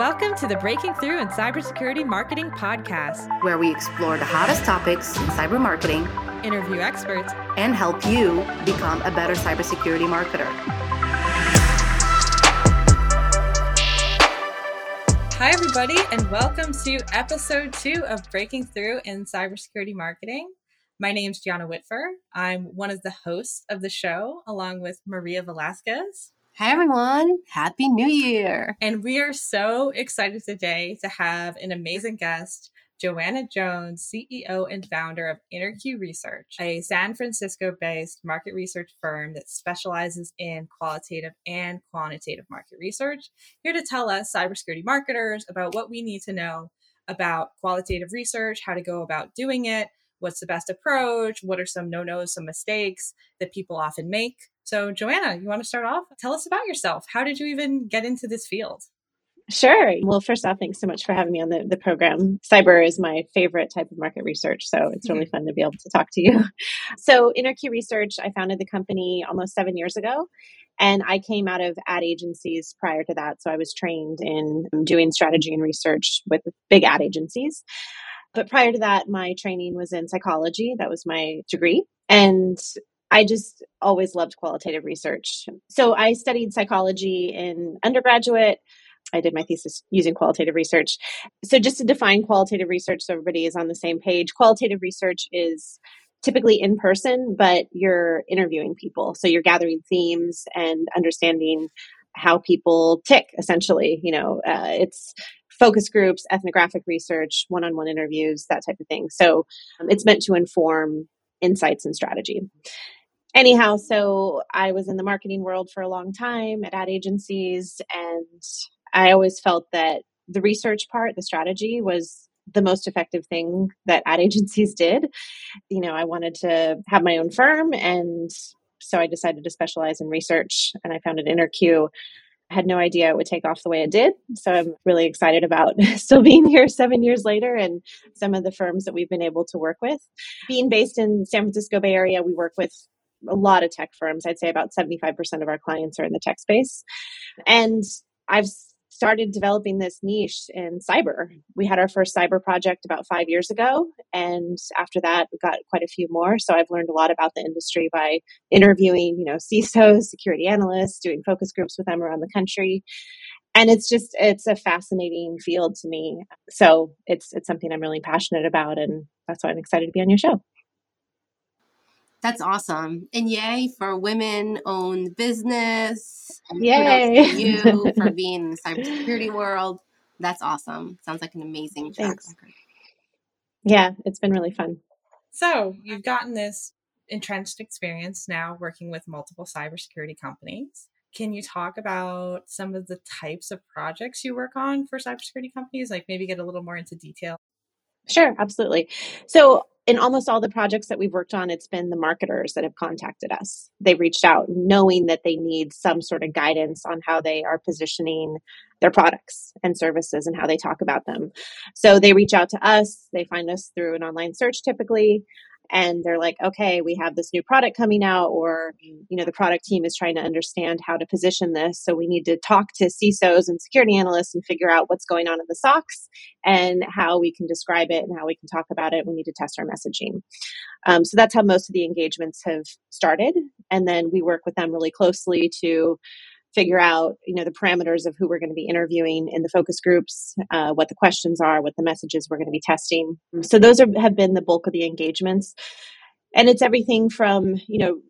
Welcome to the Breaking Through in Cybersecurity Marketing podcast, where we explore the hottest topics in cyber marketing, interview experts, and help you become a better cybersecurity marketer. Hi, everybody, and welcome to episode two of Breaking Through in Cybersecurity Marketing. My name is Gianna Whitver. I'm one of the hosts of the show, along with Maria Velasquez. Hi, everyone. Happy New Year. And we are so excited today to have an amazing guest, Joanna Jones, CEO and founder of InterQ Research, a San Francisco based market research firm that specializes in qualitative and quantitative market research, here to tell us, cybersecurity marketers, about what we need to know about qualitative research, how to go about doing it, what's the best approach, what are some no nos, some mistakes that people often make. So, Joanna, you want to start off? Tell us about yourself. How did you even get into this field? Sure. Well, first off, thanks so much for having me on the, the program. Cyber is my favorite type of market research, so it's really mm-hmm. fun to be able to talk to you. So, InterQ Research, I founded the company almost seven years ago, and I came out of ad agencies prior to that. So, I was trained in doing strategy and research with big ad agencies. But prior to that, my training was in psychology. That was my degree. And I just always loved qualitative research. So I studied psychology in undergraduate. I did my thesis using qualitative research. So, just to define qualitative research so everybody is on the same page, qualitative research is typically in person, but you're interviewing people. So, you're gathering themes and understanding how people tick, essentially. You know, uh, it's focus groups, ethnographic research, one on one interviews, that type of thing. So, um, it's meant to inform insights and strategy anyhow, so I was in the marketing world for a long time at ad agencies, and I always felt that the research part, the strategy, was the most effective thing that ad agencies did. You know, I wanted to have my own firm, and so I decided to specialize in research, and I founded InterQ. I had no idea it would take off the way it did. So I'm really excited about still being here seven years later and some of the firms that we've been able to work with. Being based in San Francisco Bay Area, we work with a lot of tech firms. I'd say about 75% of our clients are in the tech space. And I've started developing this niche in cyber. We had our first cyber project about five years ago. And after that, we got quite a few more. So I've learned a lot about the industry by interviewing, you know, CISOs, security analysts, doing focus groups with them around the country. And it's just, it's a fascinating field to me. So it's, it's something I'm really passionate about. And that's why I'm excited to be on your show. That's awesome. And yay for women owned business. Yay. you for being in the cybersecurity world. That's awesome. Sounds like an amazing track record. Yeah, it's been really fun. So you've gotten this entrenched experience now working with multiple cybersecurity companies. Can you talk about some of the types of projects you work on for cybersecurity companies? Like maybe get a little more into detail. Sure, absolutely. So in almost all the projects that we've worked on, it's been the marketers that have contacted us. They've reached out knowing that they need some sort of guidance on how they are positioning their products and services and how they talk about them. So they reach out to us, they find us through an online search typically and they're like okay we have this new product coming out or you know the product team is trying to understand how to position this so we need to talk to cisos and security analysts and figure out what's going on in the SOCs and how we can describe it and how we can talk about it. We need to test our messaging. Um, so that's how most of the engagements have started and then we work with them really closely to figure out you know the parameters of who we're going to be interviewing in the focus groups uh, what the questions are what the messages we're going to be testing. So those are, have been the bulk of the engagements. And it's everything from you know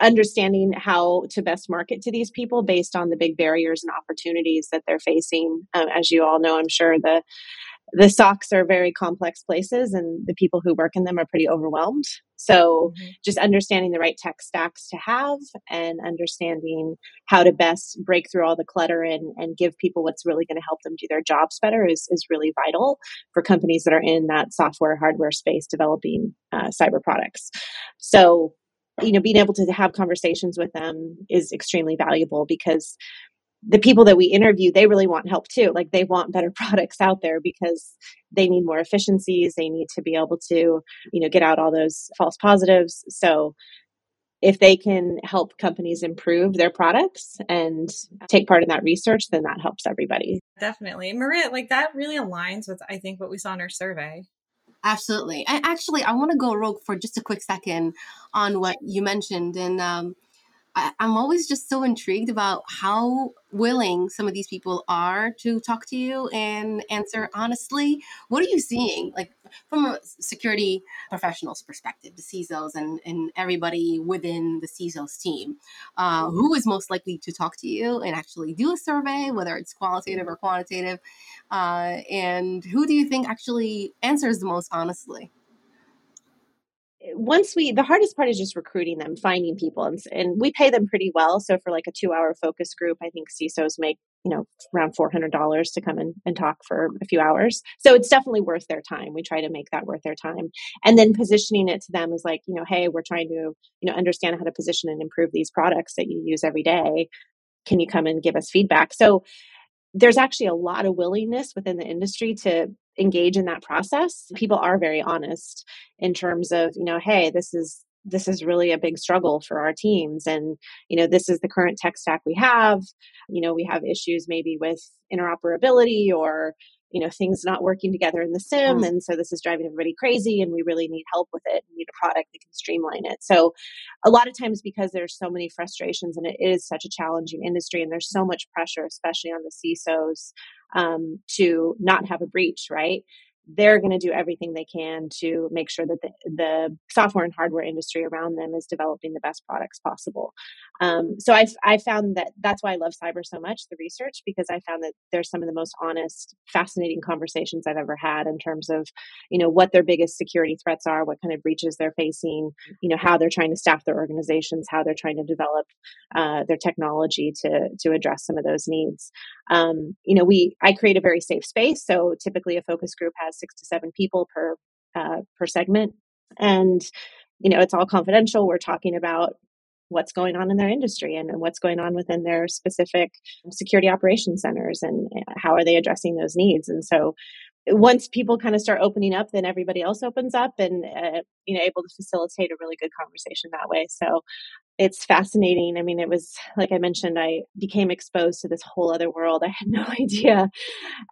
understanding how to best market to these people based on the big barriers and opportunities that they're facing. Um, as you all know i'm sure the the SOCs are very complex places and the people who work in them are pretty overwhelmed. So mm-hmm. just understanding the right tech stacks to have and understanding how to best break through all the clutter and, and give people what's really going to help them do their jobs better is, is really vital for companies that are in that software hardware space developing uh, cyber products. So you know being able to have conversations with them is extremely valuable because the people that we interview they really want help too like they want better products out there because they need more efficiencies they need to be able to you know get out all those false positives so if they can help companies improve their products and take part in that research, then that helps everybody. Definitely. Maria, like that really aligns with, I think, what we saw in our survey. Absolutely. And actually, I want to go rogue for just a quick second on what you mentioned. And um, I, am always just so intrigued about how willing some of these people are to talk to you and answer honestly. What are you seeing, like from a security professional's perspective, the CISOs and, and everybody within the CISOs team? Uh, who is most likely to talk to you and actually do a survey, whether it's qualitative or quantitative? Uh, and who do you think actually answers the most honestly? Once we the hardest part is just recruiting them finding people and, and we pay them pretty well. So for like a two hour focus group i think cisos make you know around $400 to come in and talk for a few hours. So it's definitely worth their time. We try to make that worth their time. And then positioning it to them is like you know hey we're trying to you know understand how to position and improve these products that you use every day. Can you come and give us feedback? So there's actually a lot of willingness within the industry to engage in that process people are very honest in terms of you know hey this is this is really a big struggle for our teams and you know this is the current tech stack we have. You know we have issues maybe with interoperability or you know things not working together in the SIEM mm. and so this is driving everybody crazy and we really need help with it we need a product that can streamline it so a lot of times because there's so many frustrations and it is such a challenging industry and there's so much pressure especially on the cisos um, to not have a breach right they're going to do everything they can to make sure that the, the software and hardware industry around them is developing the best products possible. Um, so I, I found that that's why I love cyber so much, the research, because I found that there's some of the most honest, fascinating conversations I've ever had in terms of, you know, what their biggest security threats are, what kind of breaches they're facing, you know, how they're trying to staff their organizations, how they're trying to develop uh, their technology to to address some of those needs. Um, you know, we I create a very safe space, so typically a focus group has six to seven people per uh, per segment, and you know it's all confidential. We're talking about what's going on in their industry and, and what's going on within their specific security operations centers and uh, how are they addressing those needs. And so once people kind of start opening up, then everybody else opens up and uh, you know able to facilitate a really good conversation that way. So it's fascinating. I mean, it was like I mentioned, I became exposed to this whole other world. I had no idea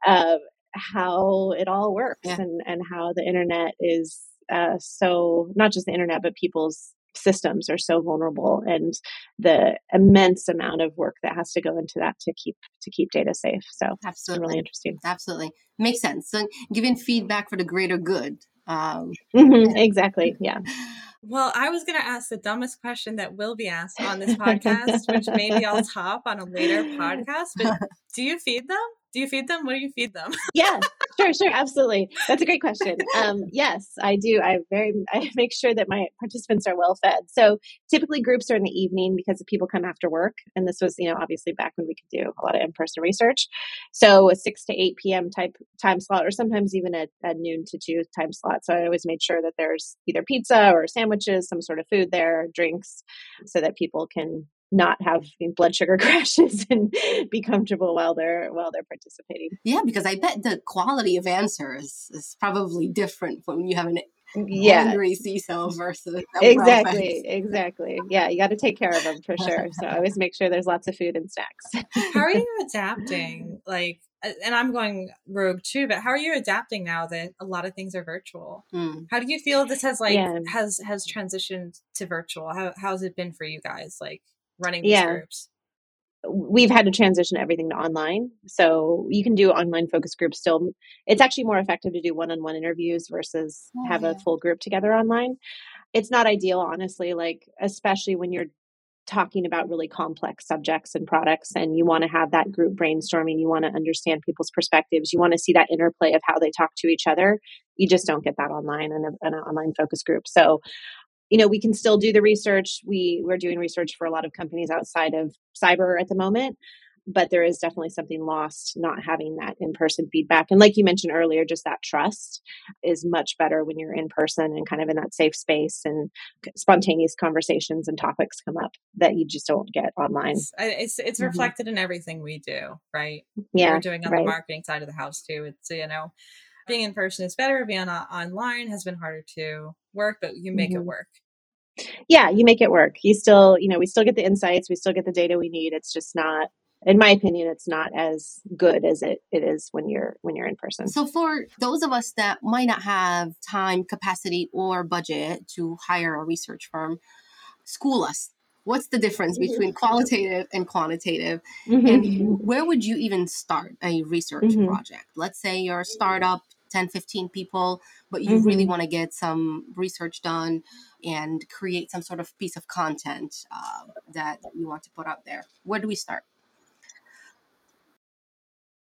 uh, how it all works yeah. and, and how the internet is uh, so not just the internet, but people's systems are so vulnerable and the immense amount of work that has to go into that to keep to keep data safe. So absolutely really interesting. Absolutely. Makes sense. So giving feedback for the greater good um, mm-hmm, exactly. Yeah. Well, I was going to ask the dumbest question that will be asked on this podcast, which maybe I'll top on a later podcast. But do you feed them? Do you feed them? What do you feed them? yeah, sure, sure, absolutely. That's a great question. Um, yes, I do. I very I make sure that my participants are well fed. So typically groups are in the evening because people come after work, and this was you know obviously back when we could do a lot of in person research. So a six to eight p.m. type time slot, or sometimes even a, a noon to two time slot. So I always made sure that there's either pizza or sandwiches, some sort of food there, drinks, so that people can not have blood sugar crashes and be comfortable while they're while they're participating. Yeah, because I bet the quality of answers is probably different when you have an yeah. angry CISO versus exactly, exactly. Yeah, you got to take care of them for sure. So I always make sure there's lots of food and snacks. how are you adapting? Like, and I'm going rogue too, but how are you adapting now that a lot of things are virtual? Mm. How do you feel this has like yeah. has has transitioned to virtual? How how's it been for you guys? Like running these yeah. groups? We've had to transition everything to online. So you can do online focus groups still. It's actually more effective to do one on one interviews versus oh, have yeah. a full group together online. It's not ideal, honestly, like, especially when you're talking about really complex subjects and products and you want to have that group brainstorming you want to understand people's perspectives you want to see that interplay of how they talk to each other you just don't get that online in, a, in an online focus group so you know we can still do the research. We we're doing research for a lot of companies outside of cyber at the moment but there is definitely something lost not having that in-person feedback. And like you mentioned earlier just that trust is much better when you're in person and kind of in that safe space and spontaneous conversations and topics come up that you just don't get online. It's it's, it's mm-hmm. reflected in everything we do right? Yeah we're doing on right. the marketing side of the house too. It's you know being in person is better being on, online has been harder to work but you make mm-hmm. it work Yeah, you make it work. You still, you know, we still get the insights, we still get the data we need. It's just not in my opinion it's not as good as it, it is when you're when you're in person so for those of us that might not have time capacity or budget to hire a research firm school us what's the difference mm-hmm. between qualitative and quantitative mm-hmm. and where would you even start a research mm-hmm. project let's say you're a startup 10 15 people but you really mm-hmm. want to get some research done and create some sort of piece of content uh, that you want to put out there where do we start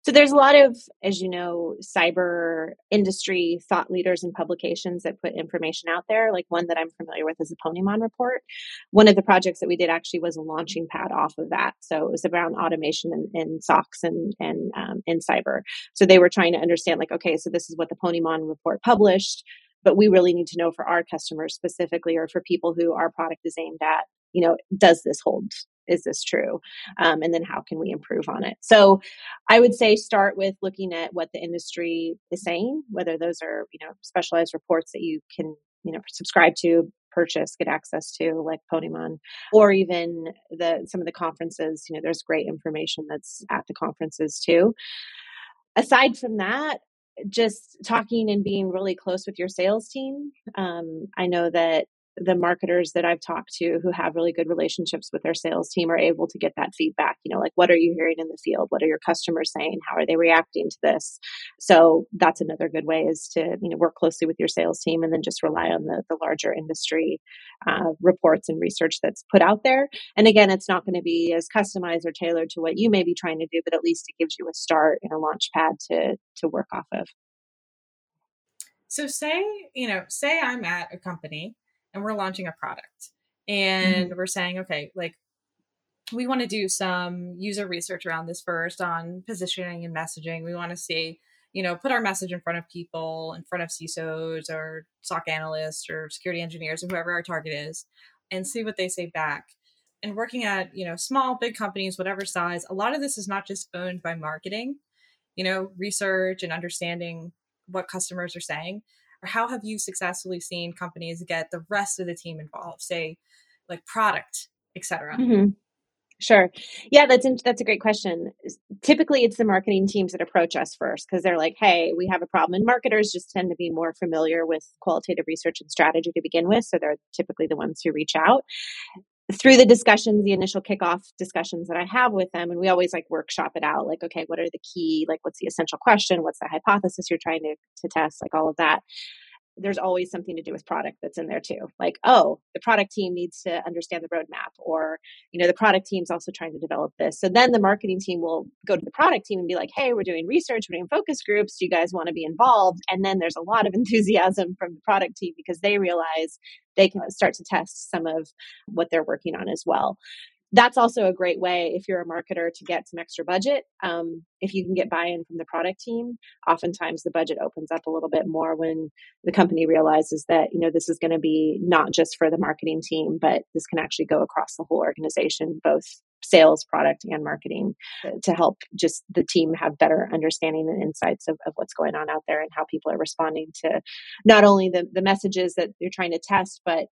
so there's a lot of, as you know, cyber industry thought leaders and publications that put information out there. Like one that I'm familiar with is the Ponemon report. One of the projects that we did actually was a launching pad off of that. So it was around automation in SOCs and, and um, in cyber. So they were trying to understand like, okay, so this is what the Ponemon report published but we really need to know for our customers specifically or for people who our product is aimed at you know does this hold? Is this true? Um, and then how can we improve on it? So i would say start with looking at what the industry is saying whether those are you know specialized reports that you can you know subscribe to purchase get access to like Ponemon or even the some of the conferences you know there's great information that's at the conferences too. Aside from that just talking and being really close with your sales team um, i know that the marketers that I've talked to who have really good relationships with their sales team are able to get that feedback. You know, like what are you hearing in the field? What are your customers saying? How are they reacting to this? So that's another good way is to you know work closely with your sales team and then just rely on the the larger industry uh, reports and research that's put out there. And again, it's not going to be as customized or tailored to what you may be trying to do, but at least it gives you a start and a launch pad to to work off of. So say, you know, say I'm at a company and we're launching a product and mm-hmm. we're saying, okay, like we want to do some user research around this first on positioning and messaging. We want to see, you know, put our message in front of people, in front of CISOs or SOC analysts or security engineers or whoever our target is, and see what they say back. And working at, you know, small, big companies, whatever size, a lot of this is not just owned by marketing, you know, research and understanding what customers are saying or how have you successfully seen companies get the rest of the team involved say like product etc mm-hmm. Sure. Yeah, that's in, that's a great question. Typically, it's the marketing teams that approach us first because they're like, "Hey, we have a problem." And marketers just tend to be more familiar with qualitative research and strategy to begin with, so they're typically the ones who reach out. Through the discussions, the initial kickoff discussions that I have with them, and we always like workshop it out. Like, okay, what are the key? Like, what's the essential question? What's the hypothesis you're trying to to test? Like all of that there's always something to do with product that's in there too. Like, oh, the product team needs to understand the roadmap, or you know, the product team's also trying to develop this. So then the marketing team will go to the product team and be like, hey, we're doing research, we're doing focus groups. Do you guys want to be involved? And then there's a lot of enthusiasm from the product team because they realize they can start to test some of what they're working on as well that's also a great way if you're a marketer to get some extra budget. Um, if you can get buy-in from the product team, oftentimes the budget opens up a little bit more when the company realizes that you know this is going to be not just for the marketing team, but this can actually go across the whole organization, both sales, product, and marketing, to help just the team have better understanding and insights of, of what's going on out there and how people are responding to not only the, the messages that you're trying to test, but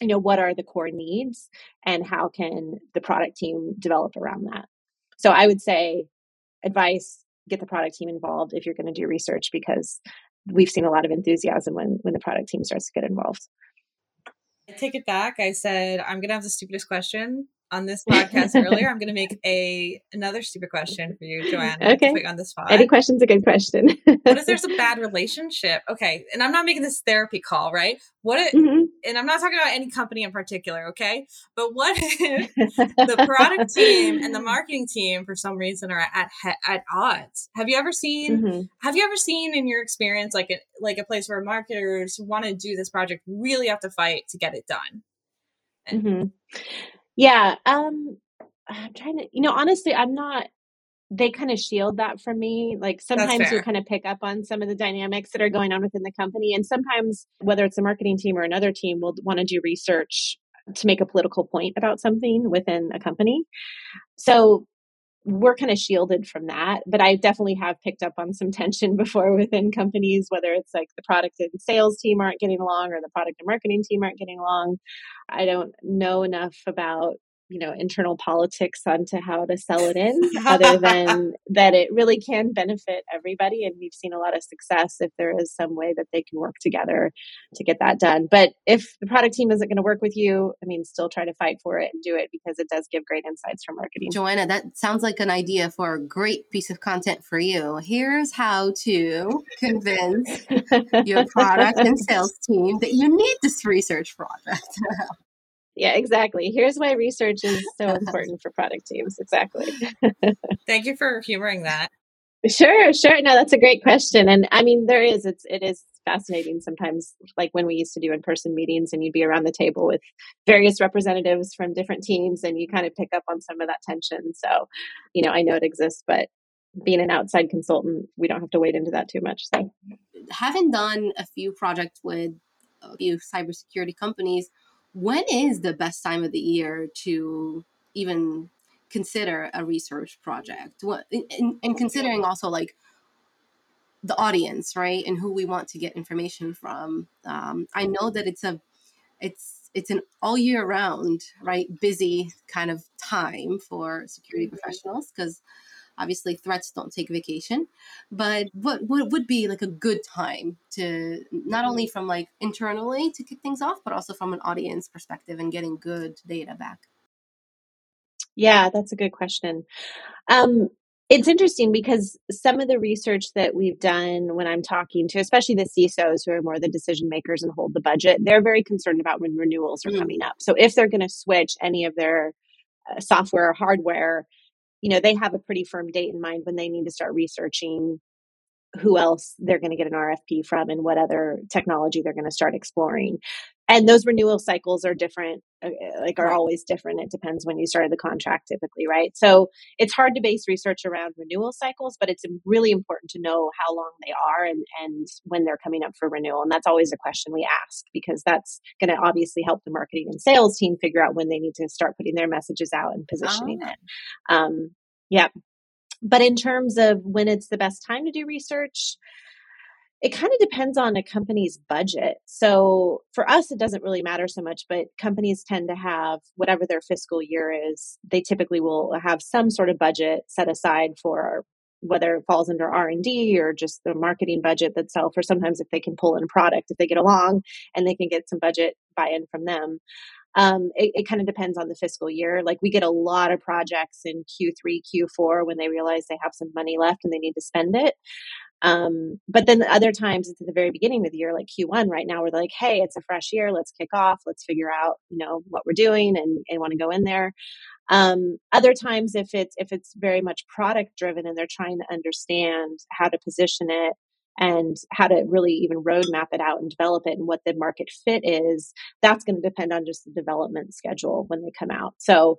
you know what are the core needs and how can the product team develop around that. So i would say advice get the product team involved if you're going to do research because we've seen a lot of enthusiasm when when the product team starts to get involved. I take it back. I said I'm gonna have the stupidest question on this podcast earlier. I'm going to make a another stupid question for you, Joanna. Okay. On the spot. Any question's a good question. what if there's a bad relationship? Okay, and I'm not making this therapy call, right? What if, mm-hmm. and I'm not talking about any company in particular, okay? But what if the product team and the marketing team, for some reason, are at at odds? Have you ever seen? Mm-hmm. Have you ever seen in your experience like a like a place where marketers want to do this project really have to fight to get it done? And, mm-hmm. Yeah. Um, I'm trying to, you know, honestly, I'm not, they kind of shield that from me. Like sometimes you kind of pick up on some of the dynamics that are going on within the company. And sometimes, whether it's a marketing team or another team, will want to do research to make a political point about something within a company. So we're kind of shielded from that. But I definitely have picked up on some tension before within companies, whether it's like the product and sales team aren't getting along or the product and marketing team aren't getting along. I don't know enough about you know internal politics onto how to sell it in other than that it really can benefit everybody and we've seen a lot of success if there is some way that they can work together to get that done. But if the product team isn't going to work with you i mean still try to fight for it and do it because it does give great insights for marketing. Joanna that sounds like an idea for a great piece of content for you. Here's how to convince your product and sales team that you need this research project yeah, exactly. Here's why research is so important for product teams. Exactly. Thank you for humoring that. Sure, sure. No, that's a great question. And I mean, there is, it's, it is fascinating sometimes, like when we used to do in person meetings and you'd be around the table with various representatives from different teams and you kind of pick up on some of that tension. So, you know, I know it exists, but being an outside consultant, we don't have to wade into that too much. So, having done a few projects with a few cybersecurity companies, when is the best time of the year to even consider a research project what and, and considering also like the audience right and who we want to get information from um, i know that it's a it's it's an all year round right busy kind of time for security mm-hmm. professionals because obviously threats don't take vacation but what, what would be like a good time to not only from like internally to kick things off but also from an audience perspective and getting good data back yeah that's a good question um, it's interesting because some of the research that we've done when I'm talking to, especially the CISOs who are more the decision makers and hold the budget, they're very concerned about when renewals are mm. coming up. So if they're going to switch any of their uh, software or hardware, you know, they have a pretty firm date in mind when they need to start researching who else they're going to get an RFP from and what other technology they're going to start exploring. And those renewal cycles are different, uh, uh, like are always different. It depends when you started the contract typically, right? So it's hard to base research around renewal cycles, but it's really important to know how long they are and, and when they're coming up for renewal. And that's always a question we ask because that's going to obviously help the marketing and sales team figure out when they need to start putting their messages out and positioning oh. it. Um, yeah. But in terms of when it's the best time to do research, it kind of depends on a company's budget. So for us, it doesn't really matter so much, but companies tend to have whatever their fiscal year is. They typically will have some sort of budget set aside for whether it falls under r&d or just the marketing budget itself or sometimes if they can pull in product if they get along and they can get some budget buy-in from them um, it, it kind of depends on the fiscal year. Like we get a lot of projects in Q3, Q4 when they realize they have some money left and they need to spend it. Um, but then other times it's at the very beginning of the year, like Q1 right now, we're like, hey, it's a fresh year. Let's kick off. Let's figure out, you know, what we're doing and, and want to go in there. Um, other times if it's if it's very much product driven and they're trying to understand how to position it and how to really even roadmap it out and develop it and what the market fit is, that's going to depend on just the development schedule when they come out. So,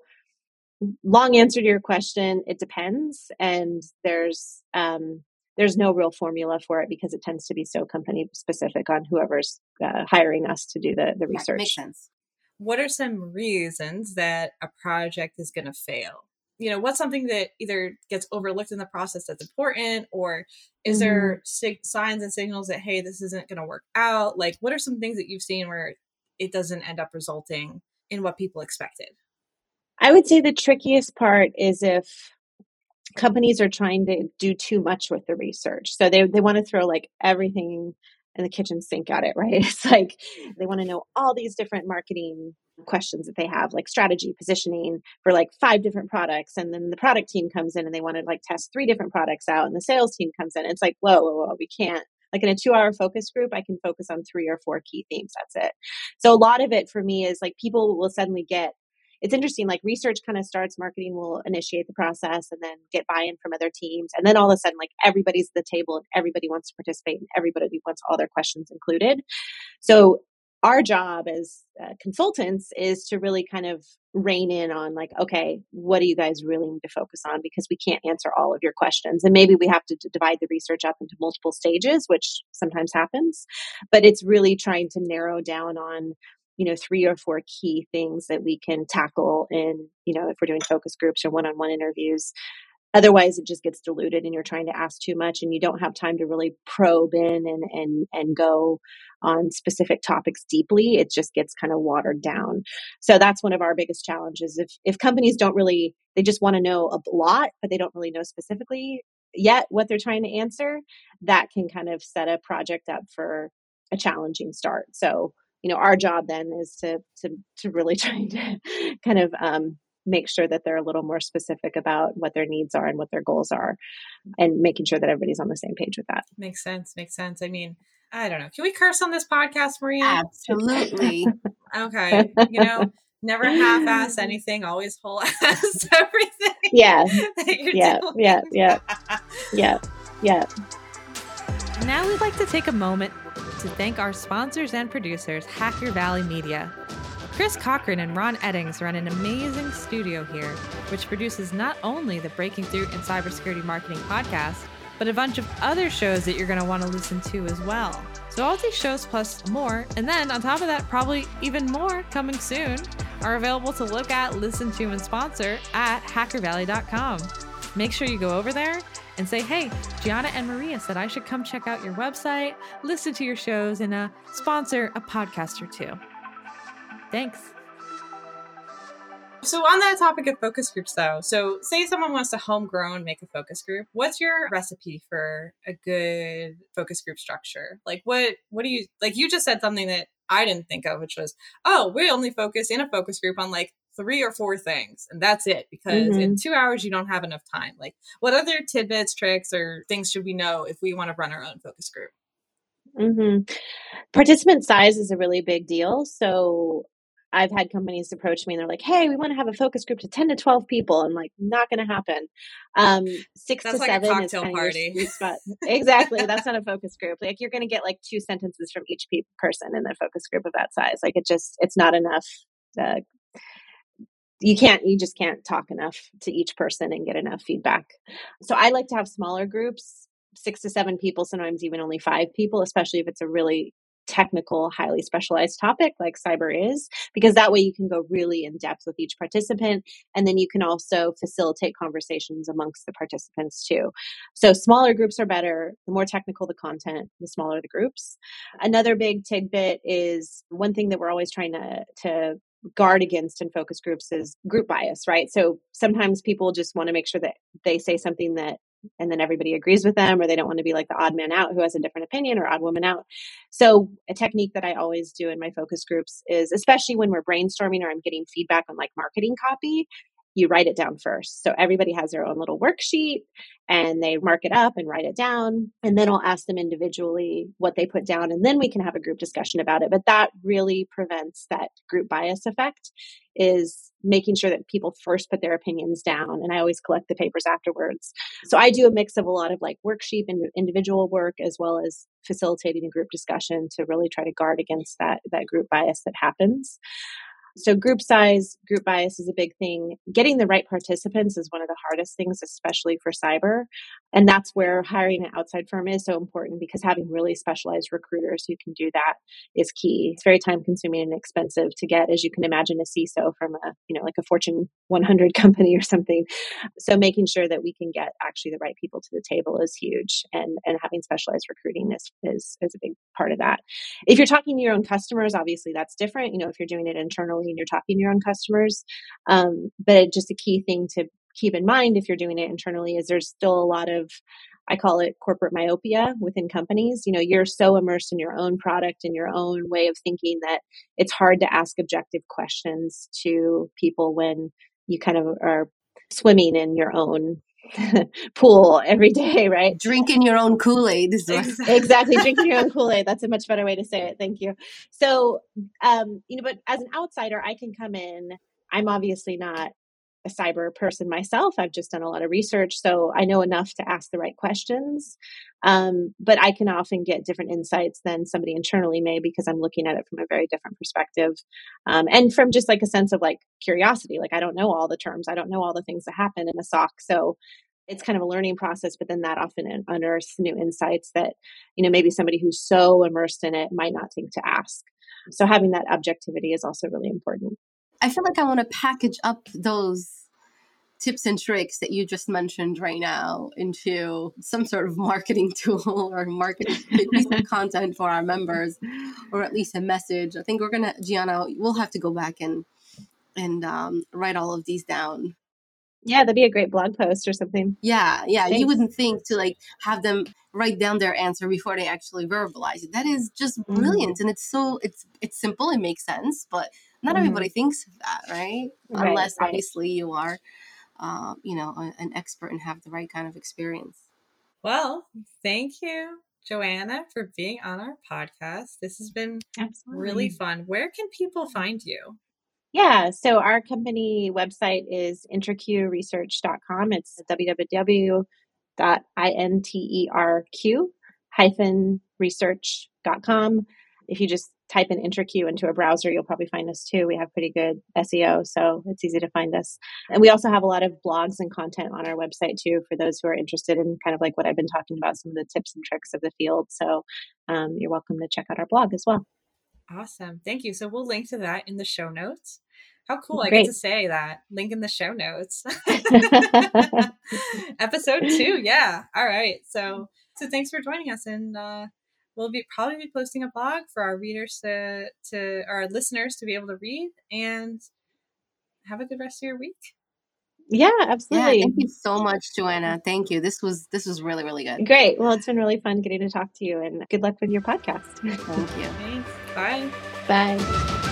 long answer to your question, it depends, and there's um, there's no real formula for it because it tends to be so company specific on whoever's uh, hiring us to do the the research. makes sense. What are some reasons that a project is going to fail? You know what's something that either gets overlooked in the process that's important or is mm-hmm. there sig- signs and signals that hey this isn't going to work out? Like what are some things that you've seen where it doesn't end up resulting in what people expected? I would say the trickiest part is if companies are trying to do too much with the research. So they, they want to throw like everything in the kitchen sink at it right? It's like they want to know all these different marketing questions that they have, like strategy, positioning for like five different products. And then the product team comes in and they want to like test three different products out. And the sales team comes in. it's like, whoa, whoa, whoa, we can't. Like in a two hour focus group, I can focus on three or four key themes. That's it. So a lot of it for me is like people will suddenly get it's interesting like research kind of starts marketing will initiate the process and then get buy-in from other teams and then all of a sudden like everybody's at the table and everybody wants to participate and everybody wants all their questions included so our job as uh, consultants is to really kind of rein in on like okay what do you guys really need to focus on? because we can't answer all of your questions. And maybe we have to divide the research up into multiple stages which sometimes happens. But it's really trying to narrow down on you know three or four key things that we can tackle in you know if we're doing focus groups or one-on-one interviews otherwise it just gets diluted and you're trying to ask too much and you don't have time to really probe in and and and go on specific topics deeply. It just gets kind of watered down. So that's one of our biggest challenges. If if companies don't really they just want to know a lot but they don't really know specifically yet what they're trying to answer that can kind of set a project up for a challenging start. So you know our job then is to to to really try to kind of um, make sure that they're a little more specific about what their needs are and what their goals are mm. and making sure that everybody's on the same page with that. Makes sense makes sense. I mean i don't know. Can we curse on this podcast maria? Absolutely. Okay. You know never half-ass anything always whole ass everything yeah. yeah, yeah yeah. Yeah yeah. Now we'd like to take a moment to thank our sponsors and producers hacker valley media Chris Cochran and Ron Eddings run an amazing studio here, which produces not only the Breaking Through in Cybersecurity Marketing podcast, but a bunch of other shows that you're going to want to listen to as well. So, all these shows plus more, and then on top of that, probably even more coming soon, are available to look at, listen to, and sponsor at hackervalley.com. Make sure you go over there and say, hey, Gianna and Maria said I should come check out your website, listen to your shows, and uh, sponsor a podcast or two. Thanks. So on that topic of focus groups though, so say someone wants to homegrown make a focus group, what's your recipe for a good focus group structure? Like what what do you like you just said something that I didn't think of, which was, oh, we only focus in a focus group on like three or four things and that's it because mm-hmm. in two hours you don't have enough time like what other tidbits tricks or things should we know if we want to run our own focus group mm-hmm. participant size is a really big deal so I've had companies approach me and they're like, "Hey, we want to have a focus group to ten to twelve people." I'm like, "Not going to happen." Um, six that's to like seven is party. spot. exactly, that's not a focus group. Like you're going to get like two sentences from each pe- person in the focus group of that size. Like it just it's not enough. Uh, you can't you just can't talk enough to each person and get enough feedback. So I like to have smaller groups six to seven people, sometimes even only five people, especially if it's a really technical, highly specialized topic like cyber is, because that way you can go really in depth with each participant. And then you can also facilitate conversations amongst the participants too. So smaller groups are better. The more technical the content, the smaller the groups. Another big tidbit is one thing that we're always trying to, to guard against in focus groups is group bias, right? So sometimes people just want to make sure that they say something that and then everybody agrees with them or they don't want to be like the odd man out who has a different opinion or odd woman out. So a technique that i always do in my focus groups is especially when we're brainstorming or i'm getting feedback on like marketing copy you write it down first. So everybody has their own little worksheet and they mark it up and write it down. And then I'll ask them individually what they put down. And then we can have a group discussion about it. But that really prevents that group bias effect is making sure that people first put their opinions down. And I always collect the papers afterwards. So I do a mix of a lot of like worksheet and individual work as well as facilitating a group discussion to really try to guard against that, that group bias that happens. So group size, group bias is a big thing. Getting the right participants is one of the hardest things, especially for cyber. And that's where hiring an outside firm is so important because having really specialized recruiters who can do that is key. It's very time consuming and expensive to get, as you can imagine, a CISO from a, you know, like a Fortune 100 company or something. So making sure that we can get actually the right people to the table is huge. And, and having specialized recruiting is, is, is a big part of that. If you're talking to your own customers, obviously that's different. You know, if you're doing it internally, and you're talking to your own customers. Um, but just a key thing to keep in mind if you're doing it internally is there's still a lot of I call it corporate myopia within companies. You know, you're so immersed in your own product and your own way of thinking that it's hard to ask objective questions to people when you kind of are swimming in your own pool every day, right? Drinking your own Kool Aid. exactly, drinking your own Kool Aid. That's a much better way to say it. Thank you. So, um, you know, but as an outsider, I can come in. I'm obviously not a cyber person myself. I've just done a lot of research, so I know enough to ask the right questions. Um, but I can often get different insights than somebody internally may because I'm looking at it from a very different perspective, um, and from just like a sense of like curiosity. Like I don't know all the terms, I don't know all the things that happen in a SOC, so it's kind of a learning process. But then that often unearths new insights that you know maybe somebody who's so immersed in it might not think to ask. So having that objectivity is also really important. I feel like I want to package up those tips and tricks that you just mentioned right now into some sort of marketing tool or marketing piece of content for our members, or at least a message. I think we're gonna, Gianna, we'll have to go back and and um, write all of these down. Yeah, that'd be a great blog post or something. Yeah, yeah. Thanks. You wouldn't think to like have them write down their answer before they actually verbalize it. That is just mm-hmm. brilliant, mm-hmm. and it's so it's it's simple. It makes sense, but not mm-hmm. everybody thinks of that, right? right Unless right. obviously you are, uh, you know, a, an expert and have the right kind of experience. Well, thank you, Joanna, for being on our podcast. This has been Absolutely. really fun. Where can people find you? Yeah, so our company website is interqresearch.com. It's www.interq-research.com. If you just type in InterQ into a browser, you'll probably find us too. We have pretty good SEO, so it's easy to find us. And we also have a lot of blogs and content on our website too for those who are interested in kind of like what I've been talking about, some of the tips and tricks of the field. So um, you're welcome to check out our blog as well. Awesome. Thank you. So we'll link to that in the show notes. How cool. Great. I get to say that. Link in the show notes. Episode two. Yeah. All right. So so thanks for joining us and uh we'll be probably be posting a blog for our readers to to our listeners to be able to read and have a good rest of your week. Yeah, absolutely. Yeah, thank you so much, Joanna. Thank you. This was this was really really good. Great. Well, it's been really fun getting to talk to you, and good luck with your podcast. Thank you. Thanks. Bye. Bye.